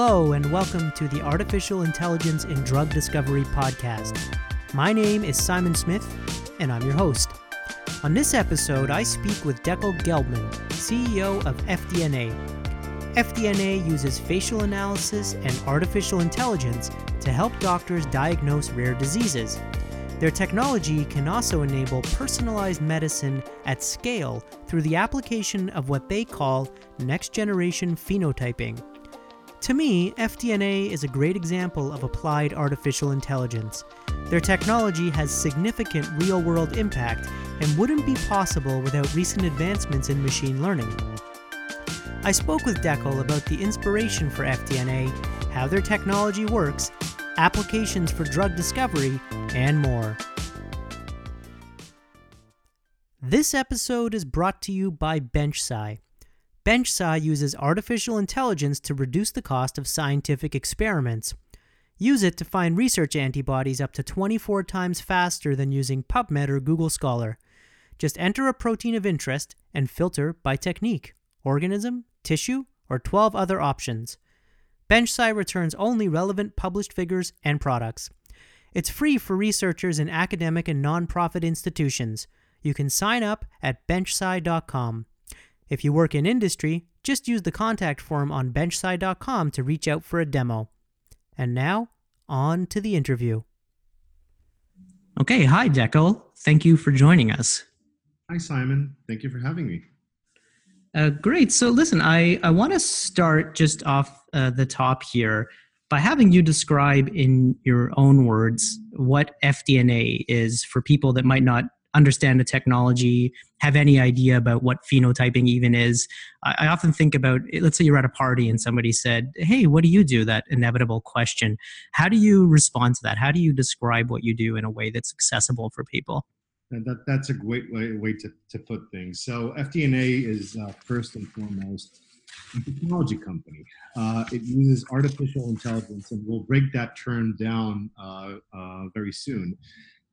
Hello, and welcome to the Artificial Intelligence in Drug Discovery podcast. My name is Simon Smith, and I'm your host. On this episode, I speak with Dekel Gelbman, CEO of FDNA. FDNA uses facial analysis and artificial intelligence to help doctors diagnose rare diseases. Their technology can also enable personalized medicine at scale through the application of what they call next generation phenotyping. To me, FDNA is a great example of applied artificial intelligence. Their technology has significant real world impact and wouldn't be possible without recent advancements in machine learning. I spoke with Dekel about the inspiration for FDNA, how their technology works, applications for drug discovery, and more. This episode is brought to you by BenchSci. BenchSci uses artificial intelligence to reduce the cost of scientific experiments. Use it to find research antibodies up to 24 times faster than using PubMed or Google Scholar. Just enter a protein of interest and filter by technique, organism, tissue, or 12 other options. BenchSci returns only relevant published figures and products. It's free for researchers in academic and nonprofit institutions. You can sign up at benchsci.com. If you work in industry, just use the contact form on benchsci.com to reach out for a demo. And now, on to the interview. Okay, hi, Dekel. Thank you for joining us. Hi, Simon. Thank you for having me. Uh, great. So, listen, I, I want to start just off uh, the top here by having you describe in your own words what FDNA is for people that might not understand the technology, have any idea about what phenotyping even is. I, I, often think about, let's say you're at a party and somebody said, Hey, what do you do? That inevitable question. How do you respond to that? How do you describe what you do in a way that's accessible for people? And that, that's a great way, way to, to put things. So, FDNA is uh, first and foremost a technology company. Uh, it uses artificial intelligence, and we'll break that term down uh, uh very soon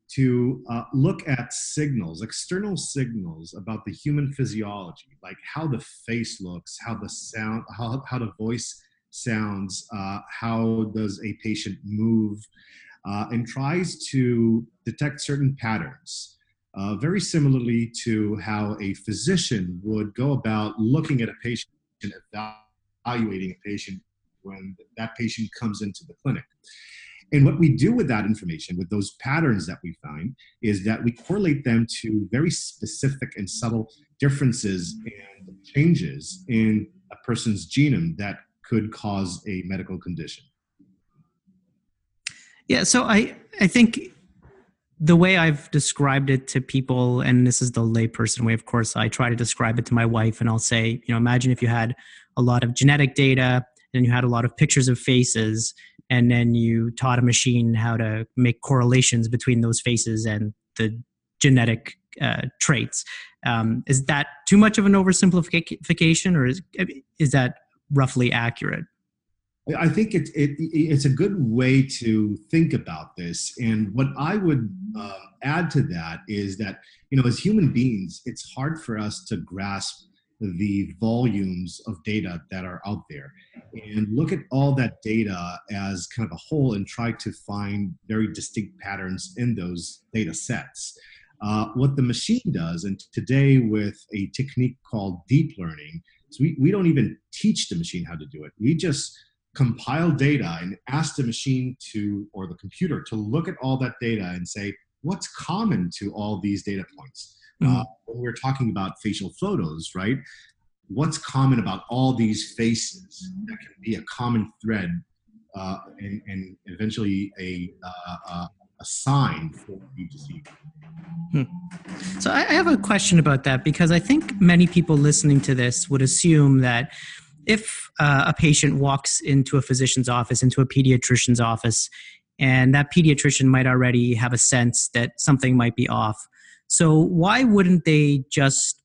to uh, look at signals, external signals about the human physiology, like how the face looks, how the sound, how, how the voice sounds, uh, how does a patient move, uh, and tries to detect certain patterns. Uh, very similarly to how a physician would go about looking at a patient, and evaluating a patient when that patient comes into the clinic. And what we do with that information, with those patterns that we find, is that we correlate them to very specific and subtle differences and changes in a person's genome that could cause a medical condition. Yeah, so I, I think the way I've described it to people, and this is the layperson way, of course, I try to describe it to my wife, and I'll say, you know, imagine if you had a lot of genetic data and you had a lot of pictures of faces and then you taught a machine how to make correlations between those faces and the genetic uh, traits. Um, is that too much of an oversimplification, or is is that roughly accurate? I think it, it, it's a good way to think about this. And what I would uh, add to that is that, you know, as human beings, it's hard for us to grasp the volumes of data that are out there and look at all that data as kind of a whole and try to find very distinct patterns in those data sets. Uh, what the machine does, and today with a technique called deep learning, we, we don't even teach the machine how to do it. We just compile data and ask the machine to, or the computer, to look at all that data and say, what's common to all these data points? Mm-hmm. Uh, when we're talking about facial photos, right? What's common about all these faces that can be a common thread uh, and, and, eventually a, uh, a sign for you to see? Hmm. So I have a question about that because I think many people listening to this would assume that if uh, a patient walks into a physician's office, into a pediatrician's office, and that pediatrician might already have a sense that something might be off, so why wouldn't they just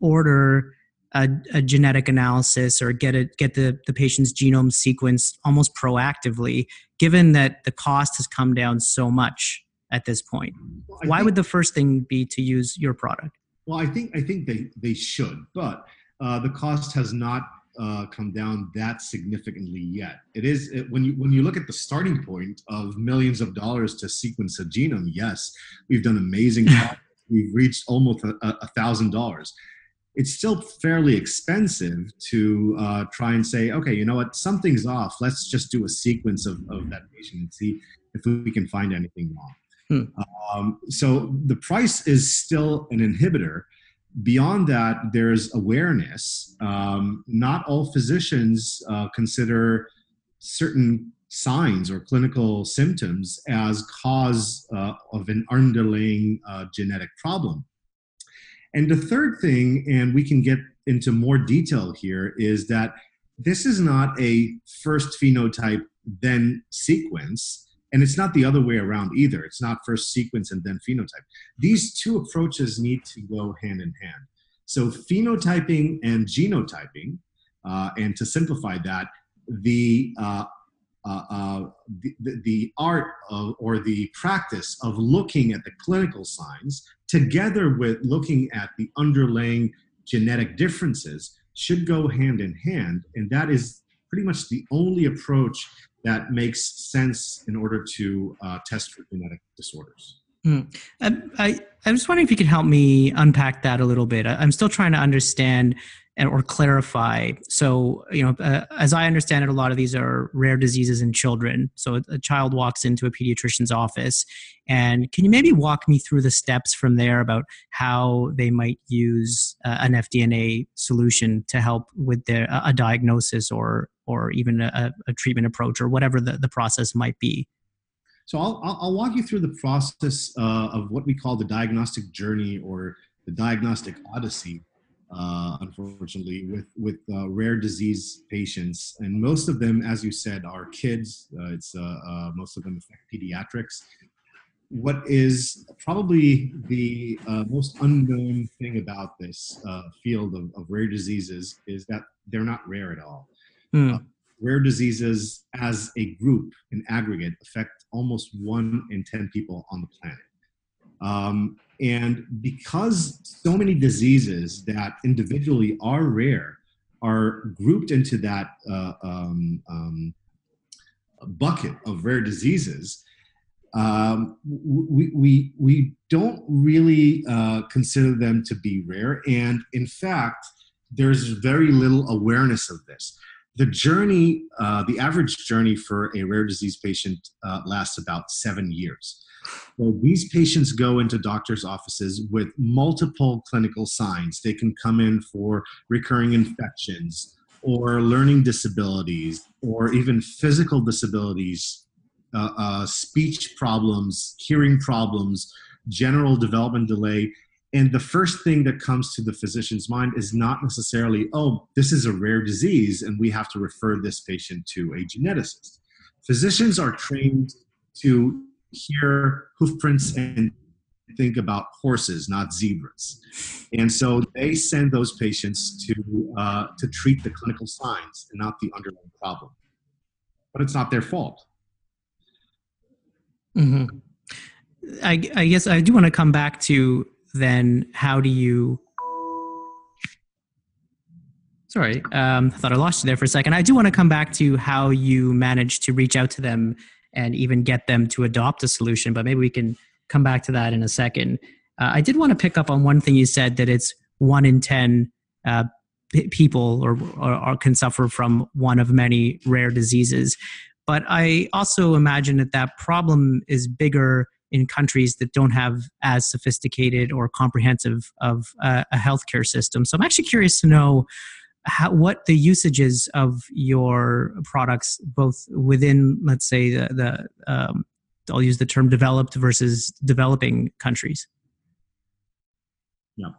order a, a, genetic analysis or get it get the, the patient's genome sequenced almost proactively, given that the cost has come down so much at this point? Well, why think, would the first thing be to use your product? Well, I think I think they they should, but uh, the cost has not uh, come down that significantly yet. It is it, when you when you look at the starting point of millions of dollars to sequence a genome. Yes, we've done amazing. we've reached almost a, thousand dollars. It's still fairly expensive to uh, try and say, okay, you know what, something's off. Let's just do a sequence of, of that patient and see if we can find anything wrong. Hmm. Um, so the price is still an inhibitor beyond that, there's awareness. Um, not all physicians uh, consider certain signs or clinical symptoms as cause uh, of an underlying uh, genetic problem. And the third thing, and we can get into more detail here, is that this is not a first phenotype then sequence and it's not the other way around either. It's not first sequence and then phenotype. These two approaches need to go hand in hand. So phenotyping and genotyping, uh, and to simplify that, the uh, uh, uh the, the, art of, or the practice of looking at the clinical signs together with looking at the underlying genetic differences should go hand in hand and that is pretty much the only approach that makes sense in order to uh, test for genetic disorders. Mm. I, I was wondering if you could help me unpack that a little bit. I'm still trying to understand and, or clarify. So, you know, uh, as I understand it, a lot of these are rare diseases in children. So, a, a, child walks into a pediatrician's office, and can you maybe walk me through the steps from there about how they might use uh, an FDNA solution to help with their a diagnosis or or even a, a treatment approach or whatever the, the process might be? So I'll, I'll walk you through the process uh, of what we call the diagnostic journey or the diagnostic odyssey, uh, unfortunately, with, with uh, rare disease patients. And most of them, as you said, are kids. Uh, it's uh, uh, Most of them affect pediatrics. What is probably the most unknown thing about this field of, of rare diseases is that they're not rare at all. Mm. Rare diseases as a group in aggregate affect almost one in 10 people on the planet. Um, and because so many diseases that individually are rare are grouped into that uh, um, um, bucket of rare diseases, um, we, we, we don't really uh, consider them to be rare. And in fact, there's very little awareness of this the journey, uh, the average journey for a rare disease patient uh, lasts about seven years. So these patients go into doctors' offices with multiple clinical signs. They can come in for recurring infections or learning disabilities or even physical disabilities, uh, uh speech problems, hearing problems, general development delay, and the first thing that comes to the physician's mind is not necessarily, oh, this is a rare disease and we have to refer this patient to a geneticist. Physicians are trained to hear hoof prints and think about horses, not zebras. And so they send those patients to, uh, to treat the clinical signs and not the underlying problem. But it's not their fault. Mm-hmm. I, I guess I do want to come back to then how do you sorry um, i thought i lost you there for a second. I do want to come back to how you managed to reach out to them and even get them to adopt a solution but maybe we can come back to that in a second. Uh, i did want to pick up on one thing you said that it's one in ten uh, p- people or, or, or can suffer from one of many rare diseases. But i also imagine that that problem is bigger in countries that don't have as sophisticated or comprehensive of uh, a healthcare system. So I'm actually curious to know how, what the usages of your products, both within, let's say, the, the um, I'll use the term developed versus developing countries. Yeah.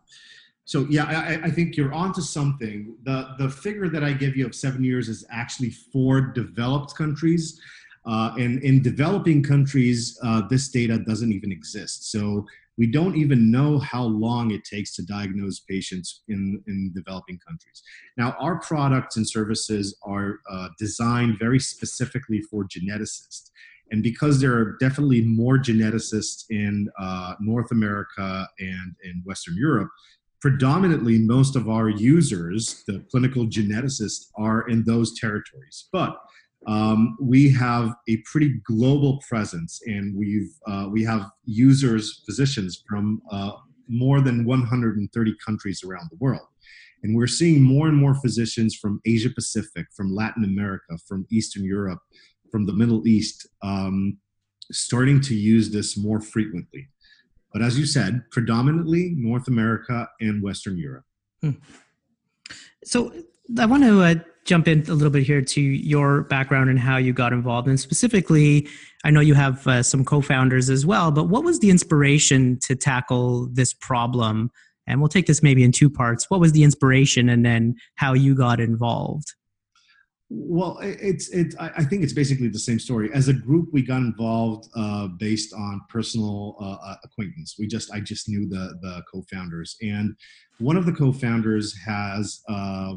So yeah, I, I, think you're onto something. The the figure that I give you of seven years is actually for developed countries. Uh, and in developing countries, uh, this data doesn't even exist. So we don't even know how long it takes to diagnose patients in, in developing countries. Now, our products and services are uh, designed very specifically for geneticists. And because there are definitely more geneticists in uh, North America and in Western Europe, predominantly most of our users, the clinical geneticists, are in those territories. But um, we have a pretty global presence, and we've uh, we have users, physicians from uh, more than 130 countries around the world. And we're seeing more and more physicians from Asia Pacific, from Latin America, from Eastern Europe, from the Middle East, um, starting to use this more frequently. But as you said, predominantly North America and Western Europe. Hmm. So I want to uh, jump in a little bit here to your background and how you got involved. And specifically, I know you have uh, some co founders as well, but what was the inspiration to tackle this problem? And we'll take this maybe in two parts. What was the inspiration and then how you got involved? Well, it's it's. I think it's basically the same story. As a group, we got involved uh, based on personal uh, uh, acquaintance. We just I just knew the the co-founders, and one of the co-founders has uh,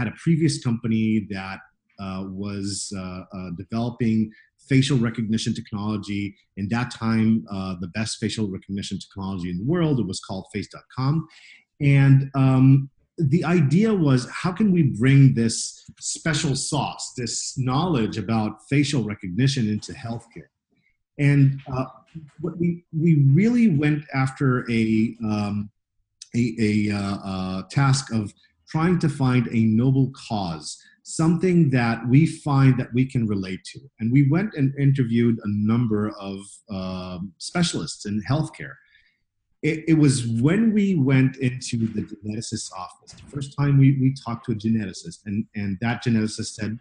had a previous company that uh, was uh, developing facial recognition technology. In that time, the best facial recognition technology in the world. It was called Face.com, and um, the idea was how can we bring this special sauce, this knowledge about facial recognition into healthcare? And uh, what we we really went after a um, a, a uh, uh, task of trying to find a noble cause, something that we find that we can relate to. And we went and interviewed a number of um, specialists in healthcare it, it, was when we went into the geneticist's office, the first time we, we talked to a geneticist, and, and that geneticist said,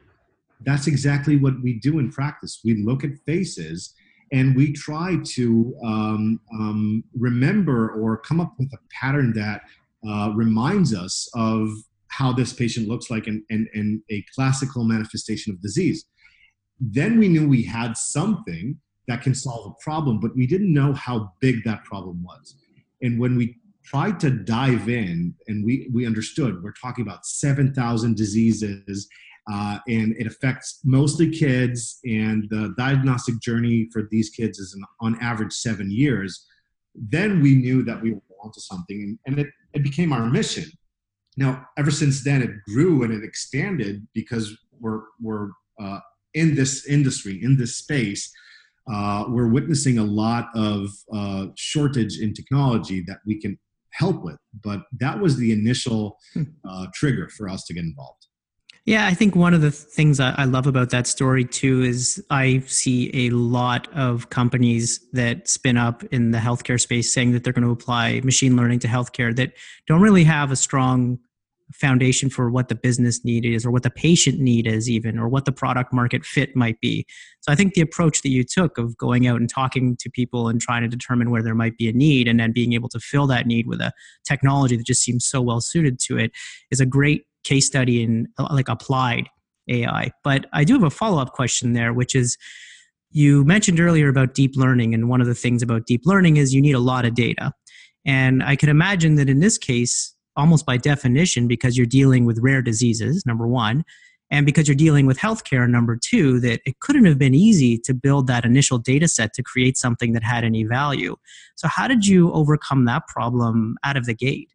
That's exactly what we do in practice. We look at faces and we try to um, um, remember or come up with a pattern that uh, reminds us of how this patient looks like and, and, and a classical manifestation of disease. Then we knew we had something that can solve a problem, but we didn't know how big that problem was. And when we tried to dive in and we, we understood we're talking about 7,000 diseases uh, and it affects mostly kids and the diagnostic journey for these kids is an, on average seven years then we knew that we were onto something and, it, it became our mission now ever since then it grew and it expanded because we're, we're uh, in this industry in this space uh, we're witnessing a lot of uh, shortage in technology that we can help with. But that was the initial hmm. uh, trigger for us to get involved. Yeah, I think one of the things I love about that story too is I see a lot of companies that spin up in the healthcare space saying that they're going to apply machine learning to healthcare that don't really have a strong foundation for what the business need is or what the patient need is even or what the product market fit might be. So i think the approach that you took of going out and talking to people and trying to determine where there might be a need and then being able to fill that need with a technology that just seems so well suited to it is a great case study in uh, like applied ai but i do have a follow-up question there which is you mentioned earlier about deep learning and one of the things about deep learning is you need a lot of data and i can imagine that in this case almost by definition because you're dealing with rare diseases, number one, and because you're dealing with healthcare, number two, that it couldn't have been easy to build that initial data set to create something that had any value. So, how did you overcome that problem out of the gate?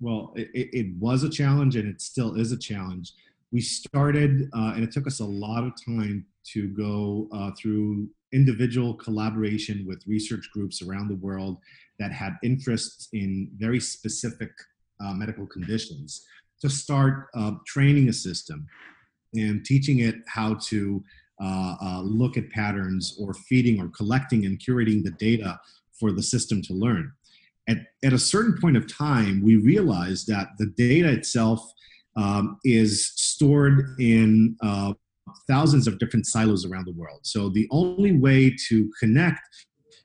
Well, it, it was a challenge and it still is a challenge. We started, uh, and it took us a lot of time to go uh, through individual collaboration with research groups around the world that had interests in very specific uh, medical conditions to start training a system and teaching it how to uh, uh, look at patterns or feeding or collecting and curating the data for the system to learn. At, at a certain point of time, we realized that the data itself um, is stored in uh, thousands of different silos around the world. So the only way to connect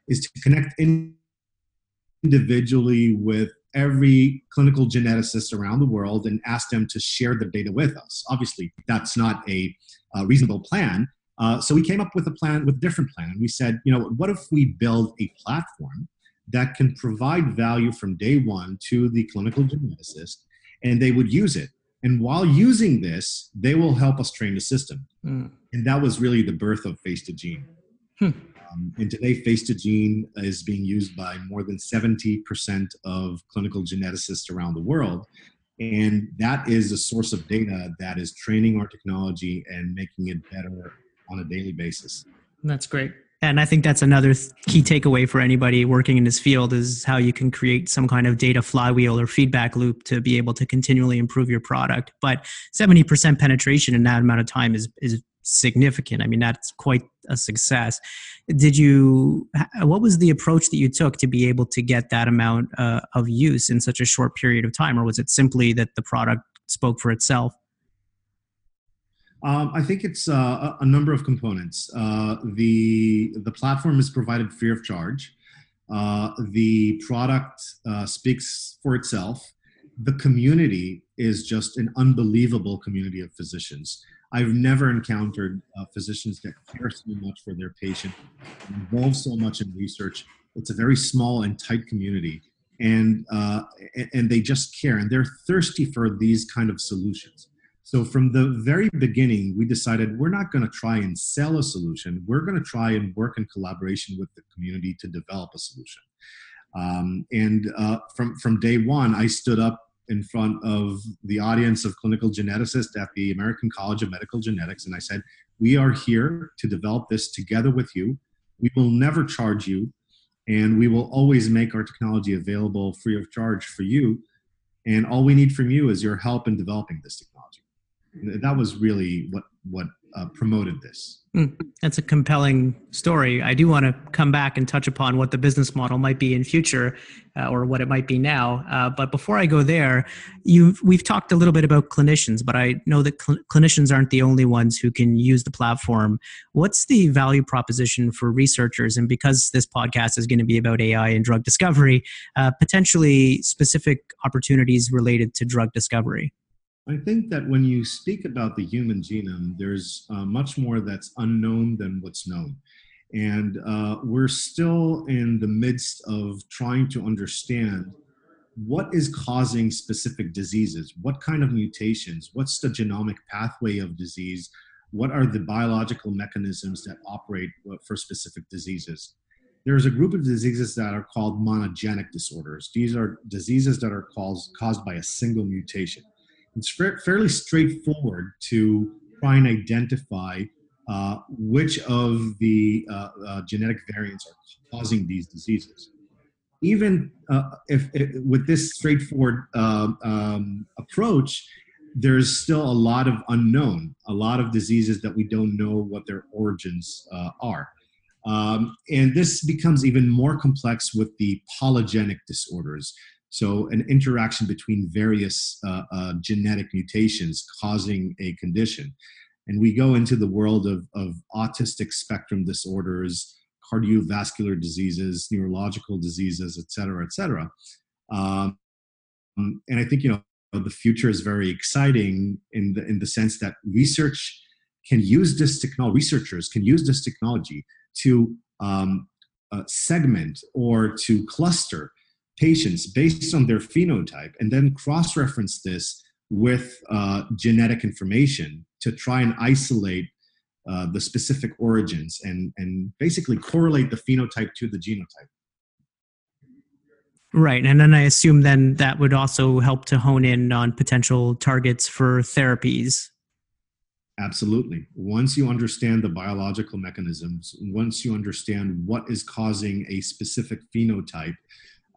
is to connect individually with every clinical geneticist around the world and ask them to share the data with us. Obviously, that's not a, a reasonable plan. Uh, so we came up with a plan, with a different plan. We said, you know, what if we build a platform that can provide value from day one to the clinical geneticist, and they would use it. And while using this, they will help us train the system. Mm. And that was really the birth of Face2Gene. Hmm. Um, and today, face2gene is being used by more than 70% of clinical geneticists around the world. And that is a source of data that is training our technology and making it better on a daily basis. That's great. And I think that's another th- key takeaway for anybody working in this field is how you can create some kind of data flywheel or feedback loop to be able to continually improve your product. But 70% penetration in that amount of time is, is significant. I mean, that's quite a success. Did you, what was the approach that you took to be able to get that amount uh, of use in such a short period of time? Or was it simply that the product spoke for itself? Um, I think it's uh, a number of components. Uh, the the platform is provided free of charge. Uh, the product uh, speaks for itself. The community is just an unbelievable community of physicians. I've never encountered uh, physicians that care so much for their patient, involved so much in research. It's a very small and tight community, and uh, and they just care and they're thirsty for these kind of solutions. So from the very beginning, we decided we're not going to try and sell a solution. We're going to try and work in collaboration with the community to develop a solution. Um, and uh, from from day one, I stood up in front of the audience of clinical geneticists at the American College of Medical Genetics, and I said, "We are here to develop this together with you. We will never charge you, and we will always make our technology available free of charge for you. And all we need from you is your help in developing this technology." That was really what what uh, promoted this. Mm, that's a compelling story. I do want to come back and touch upon what the business model might be in future, uh, or what it might be now. Uh, but before I go there, you we've talked a little bit about clinicians, but I know that cl- clinicians aren't the only ones who can use the platform. What's the value proposition for researchers? And because this podcast is going to be about AI and drug discovery, uh, potentially specific opportunities related to drug discovery. I think that when you speak about the human genome, there's uh, much more that's unknown than what's known. And uh, we're still in the midst of trying to understand what is causing specific diseases, what kind of mutations, what's the genomic pathway of disease, what are the biological mechanisms that operate uh, for specific diseases. There's a group of diseases that are called monogenic disorders. These are diseases that are caused, caused by a single mutation it's fairly straightforward to try and identify uh, which of the uh, uh, genetic variants are causing these diseases. Even uh, if, if, with this straightforward um, um, approach, there's still a lot of unknown, a lot of diseases that we don't know what their origins uh, are. Um, and this becomes even more complex with the polygenic disorders. So, an interaction between various uh, uh, genetic mutations causing a condition. And we go into the world of, of autistic spectrum disorders, cardiovascular diseases, neurological diseases, et cetera, et cetera. Um, and I think, you know, the future is very exciting in the, in the sense that research can use this technology, researchers can use this technology to um, uh, segment or to cluster patients based on their phenotype and then cross reference this with uh, genetic information to try and isolate uh, the specific origins and, and basically correlate the phenotype to the genotype. Right. And then I assume then that would also help to hone in on potential targets for therapies. Absolutely. Once you understand the biological mechanisms, once you understand what is causing a specific phenotype,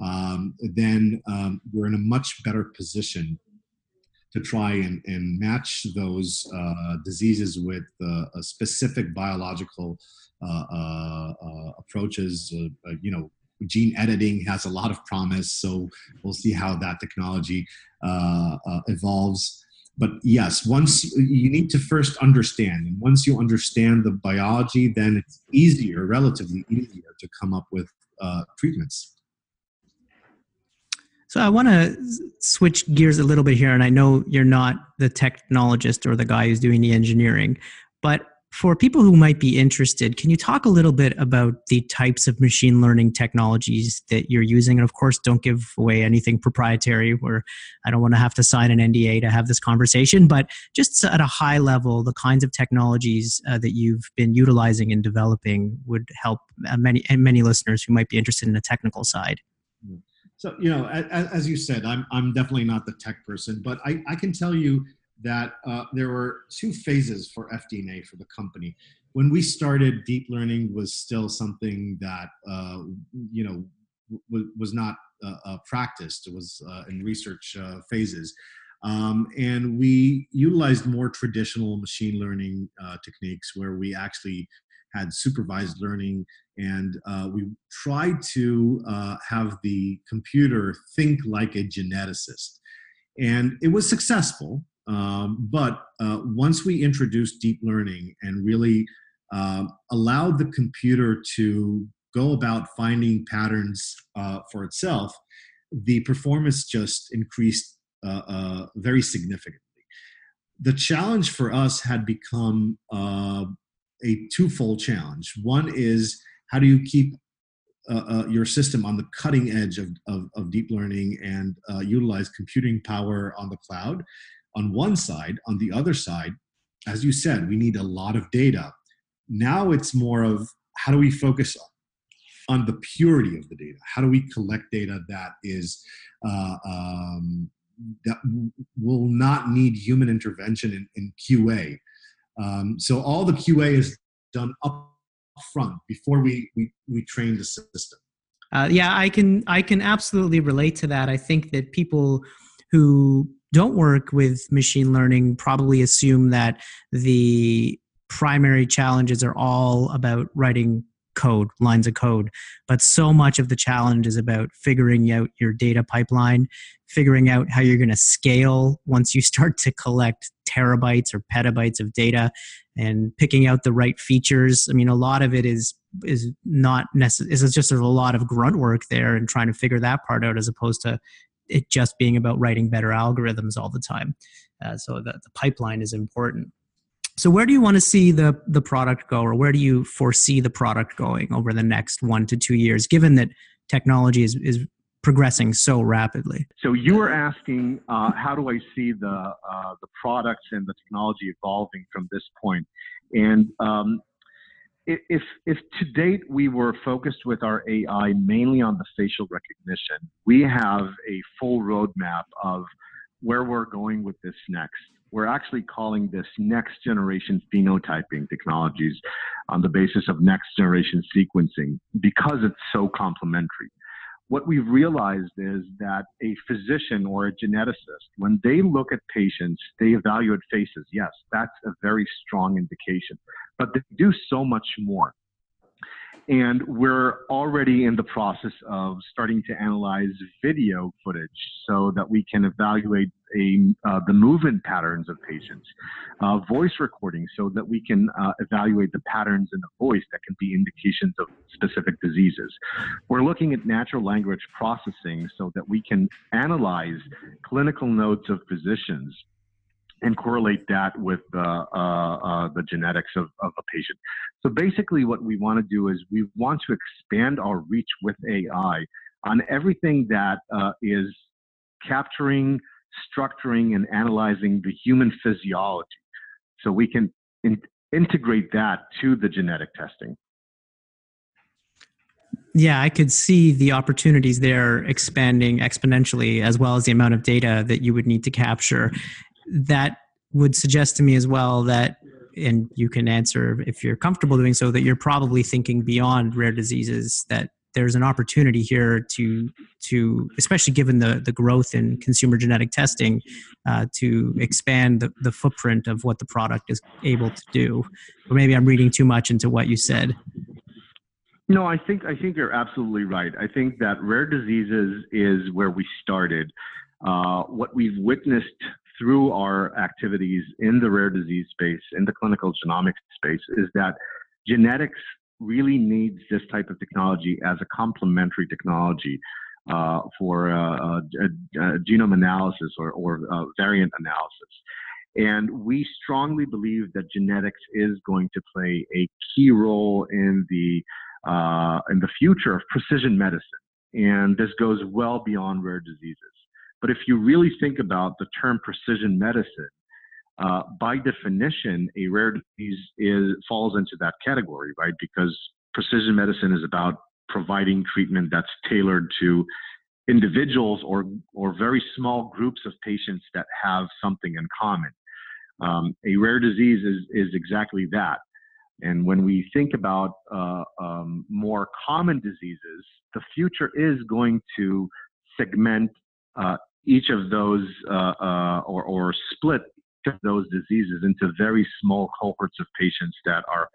um, then um, we're in a much better position to try and, and match those uh, diseases with uh, specific biological uh, uh, uh approaches. Uh, you know, gene editing has a lot of promise, so we'll see how that technology evolves. But yes, once you need to first understand, and once you understand the biology, then it's easier, relatively easier, to come up with treatments. So I want to switch gears a little bit here, and I know you're not the technologist or the guy who's doing the engineering, but for people who might be interested, can you talk a little bit about the types of machine learning technologies that you're using? And of course, don't give away anything proprietary where I don't want to have to sign an NDA to have this conversation, but just at a high level, the kinds of technologies uh, that you've been utilizing and developing would help uh, many, many listeners who might be interested in the technical side. So, you know, as, as you said, I'm, I'm definitely not the tech person, but I, I can tell you that uh, there were two phases for FDNA for the company. When we started, deep learning was still something that uh, you know w- was not uh, uh practiced. It was uh, in research uh, phases. Um, and we utilized more traditional machine learning techniques where we actually had supervised learning and uh, we tried to uh, have the computer think like a geneticist and it was successful um, but uh, once we introduced deep learning and really uh, allowed the computer to go about finding patterns uh, for itself, the performance just increased uh, uh, very significantly. The challenge for us had become a twofold challenge. One is how do you keep your system on the cutting edge of, of, of deep learning and utilize computing power on the cloud? on one side. On the other side, as you said, we need a lot of data. Now it's more of how do we focus on the purity of the data? How do we collect data that is uh, um, that will not need human intervention in, in QA? Um, so all the QA is done up front before we we, we train the system. Uh, yeah, I can I can absolutely relate to that. I think that people who don't work with machine learning probably assume that the primary challenges are all about writing code, lines of code. But so much of the challenge is about figuring out your data pipeline, figuring out how you're going to scale once you start to collect terabytes or petabytes of data and picking out the right features. I mean, a lot of it is is not necessary. It's just a lot of grunt work there and trying to figure that part out as opposed to it just being about writing better algorithms all the time. Uh, so the, the pipeline is important. So where do you want to see the the product go, or where do you foresee the product going over the next one to two years, given that technology is, is progressing so rapidly? So you were asking, uh, how do I see the uh, the products and the technology evolving from this point? And um, if if to date we were focused with our AI mainly on the facial recognition, we have a full roadmap of where we're going with this next. We're actually calling this next generation phenotyping technologies on the basis of next generation sequencing because it's so complementary what we've realized is that a physician or a geneticist, when they look at patients, they evaluate faces. Yes, that's a very strong indication, but they do so much more. And we're already in the process of starting to analyze video footage so that we can evaluate a, uh, the movement patterns of patients, uh, voice recording so that we can uh, evaluate the patterns in the voice that can be indications of specific diseases. We're looking at natural language processing so that we can analyze clinical notes of physicians and correlate that with uh, uh, the genetics of, of a patient. So basically, what we want to do is we want to expand our reach with AI on everything that uh, is capturing, structuring, and analyzing the human physiology. So we can in- integrate that to the genetic testing. Yeah, I could see the opportunities there expanding exponentially, as well as the amount of data that you would need to capture that would suggest to me as well that and you can answer if you're comfortable doing so that you're probably thinking beyond rare diseases that there's an opportunity here to to especially given the the growth in consumer genetic testing uh, to expand the, the footprint of what the product is able to do. Or maybe i'm reading too much into what you said. No i think i think you're absolutely right. I think that rare diseases is where we started. Uh, what we've witnessed through our activities in the rare disease space, in the clinical genomics space, is that genetics really needs this type of technology as a complementary technology uh, for uh, genome analysis or, or uh, variant analysis. And we strongly believe that genetics is going to play a key role in the uh, in the future of precision medicine. And this goes well beyond rare diseases. But if you really think about the term precision medicine, uh, by definition, a rare disease is, falls into that category, right? Because precision medicine is about providing treatment that's tailored to individuals or, or very small groups of patients that have something in common. Um, a rare disease is, is exactly that. And when we think about uh, um, more common diseases, the future is going to segment uh, each of those uh, uh or, or, split those diseases into very small cohorts of patients that are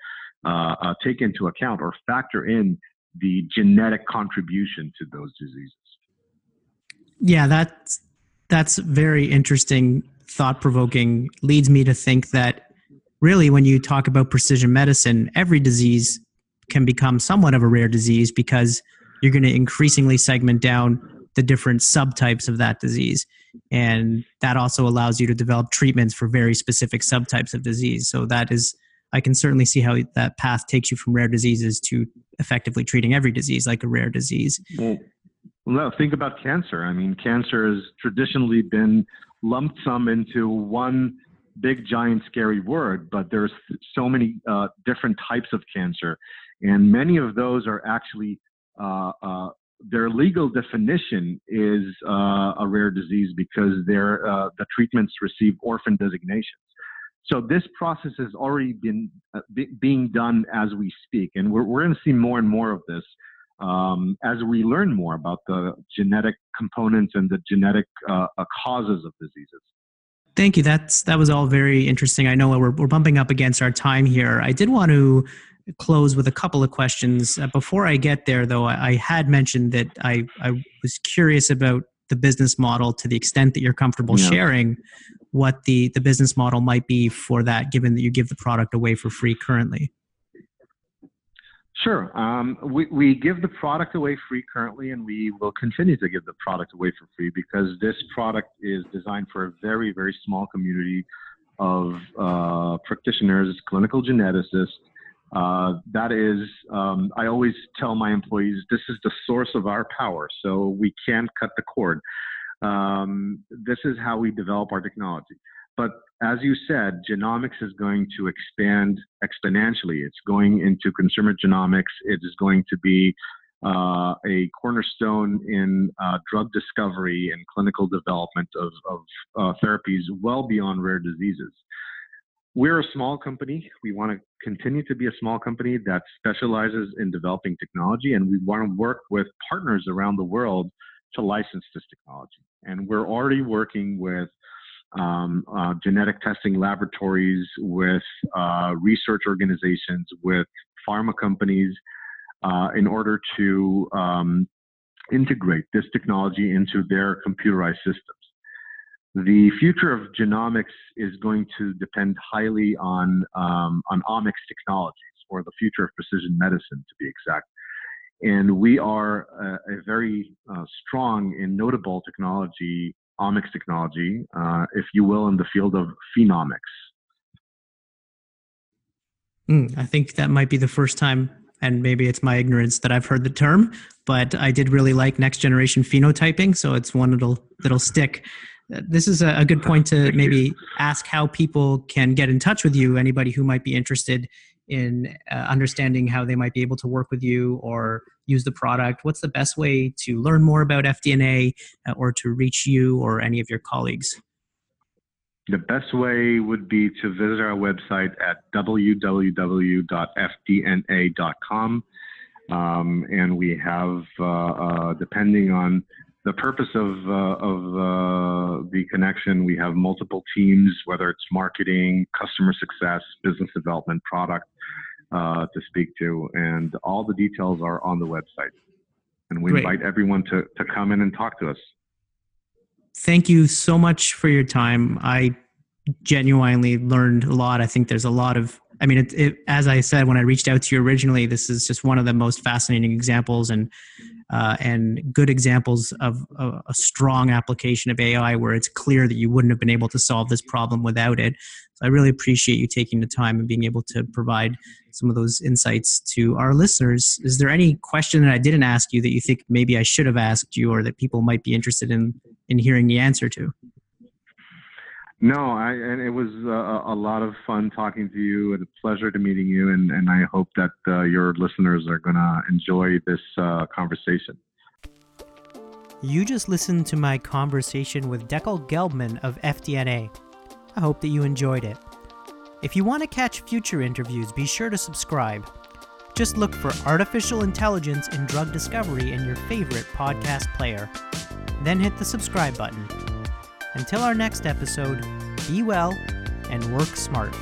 uh, uh, take into account or factor in the genetic contribution to those diseases. Yeah, that's that's very interesting, thought provoking. Leads me to think that really, when you talk about precision medicine, every disease can become somewhat of a rare disease because you're going to increasingly segment down the different subtypes of that disease. And that also allows you to develop treatments for very specific subtypes of disease. So that is, I can certainly see how that path takes you from rare diseases to effectively treating every disease like a rare disease. Well, well think about cancer. I mean, cancer has traditionally been lumped some into one big, giant, scary word, but there's so many uh, different types of cancer, and many of those are actually uh, uh, their legal definition is uh, a rare disease because their uh, the treatments receive orphan designations. So this process has already been uh, b- being done as we speak, and we're we're going to see more and more of this um, as we learn more about the genetic components and the genetic uh, causes of diseases. Thank you. That's that was all very interesting. I know we're we're bumping up against our time here. I did want to close with a couple of questions. Uh, before I get there, though, I, I had mentioned that I, I was curious about the business model to the extent that you're comfortable yeah. sharing what the, the business model might be for that, given that you give the product away for free currently. Sure. Um, we, we give the product away free currently, and we will continue to give the product away for free because this product is designed for a very, very small community of uh, practitioners, clinical geneticists, uh, that is, um, I always tell my employees, this is the source of our power, so we can't cut the cord. Um, this is how we develop our technology. But as you said, genomics is going to expand exponentially. It's going into consumer genomics. It is going to be uh, a cornerstone in uh, drug discovery and clinical development of, of uh, therapies well beyond rare diseases we're a small company. We want to continue to be a small company that specializes in developing technology, and we want to work with partners around the world to license this technology. And we're already working with um, uh, genetic testing laboratories, with uh, research organizations, with pharma companies, uh, in order to um, integrate this technology into their computerized systems. The future of genomics is going to depend highly on, um, on omics technologies, or the future of precision medicine, to be exact. And we are a, a very uh, strong and notable technology, omics technology, uh, if you will, in the field of phenomics. Mm, I think that might be the first time, and maybe it's my ignorance that I've heard the term, but I did really like next generation phenotyping, so it's one that'll that'll stick this is a, good point to maybe ask how people can get in touch with you. Anybody who might be interested in uh, understanding how they might be able to work with you or use the product what's the best way to learn more about fdna uh, or to reach you or any of your colleagues? The best way would be to visit our website at www.fdna.com um, and we have uh, uh depending on the purpose of uh, of uh, the connection, we have multiple teams, whether it's marketing, customer success, business development, product, uh, to speak to, and all the details are on the website. And we Great. invite everyone to to come in and talk to us. Thank you so much for your time. I genuinely learned a lot. I think there's a lot of I mean, it, it, as I said when I reached out to you originally, this is just one of the most fascinating examples and uh, and good examples of a, a, strong application of AI where it's clear that you wouldn't have been able to solve this problem without it. So I really appreciate you taking the time and being able to provide some of those insights to our listeners. Is there any question that I didn't ask you that you think maybe I should have asked you or that people might be interested in in hearing the answer to? No, I, and it was uh, a lot of fun talking to you and a pleasure to meeting you. And, and I hope that uh, your listeners are going to enjoy this uh, conversation. You just listened to my conversation with Dekel Gelbman of FDNA. I hope that you enjoyed it. If you want to catch future interviews, be sure to subscribe. Just look for Artificial Intelligence in Drug Discovery in your favorite podcast player. Then hit the subscribe button. Until our next episode, be well and work smart.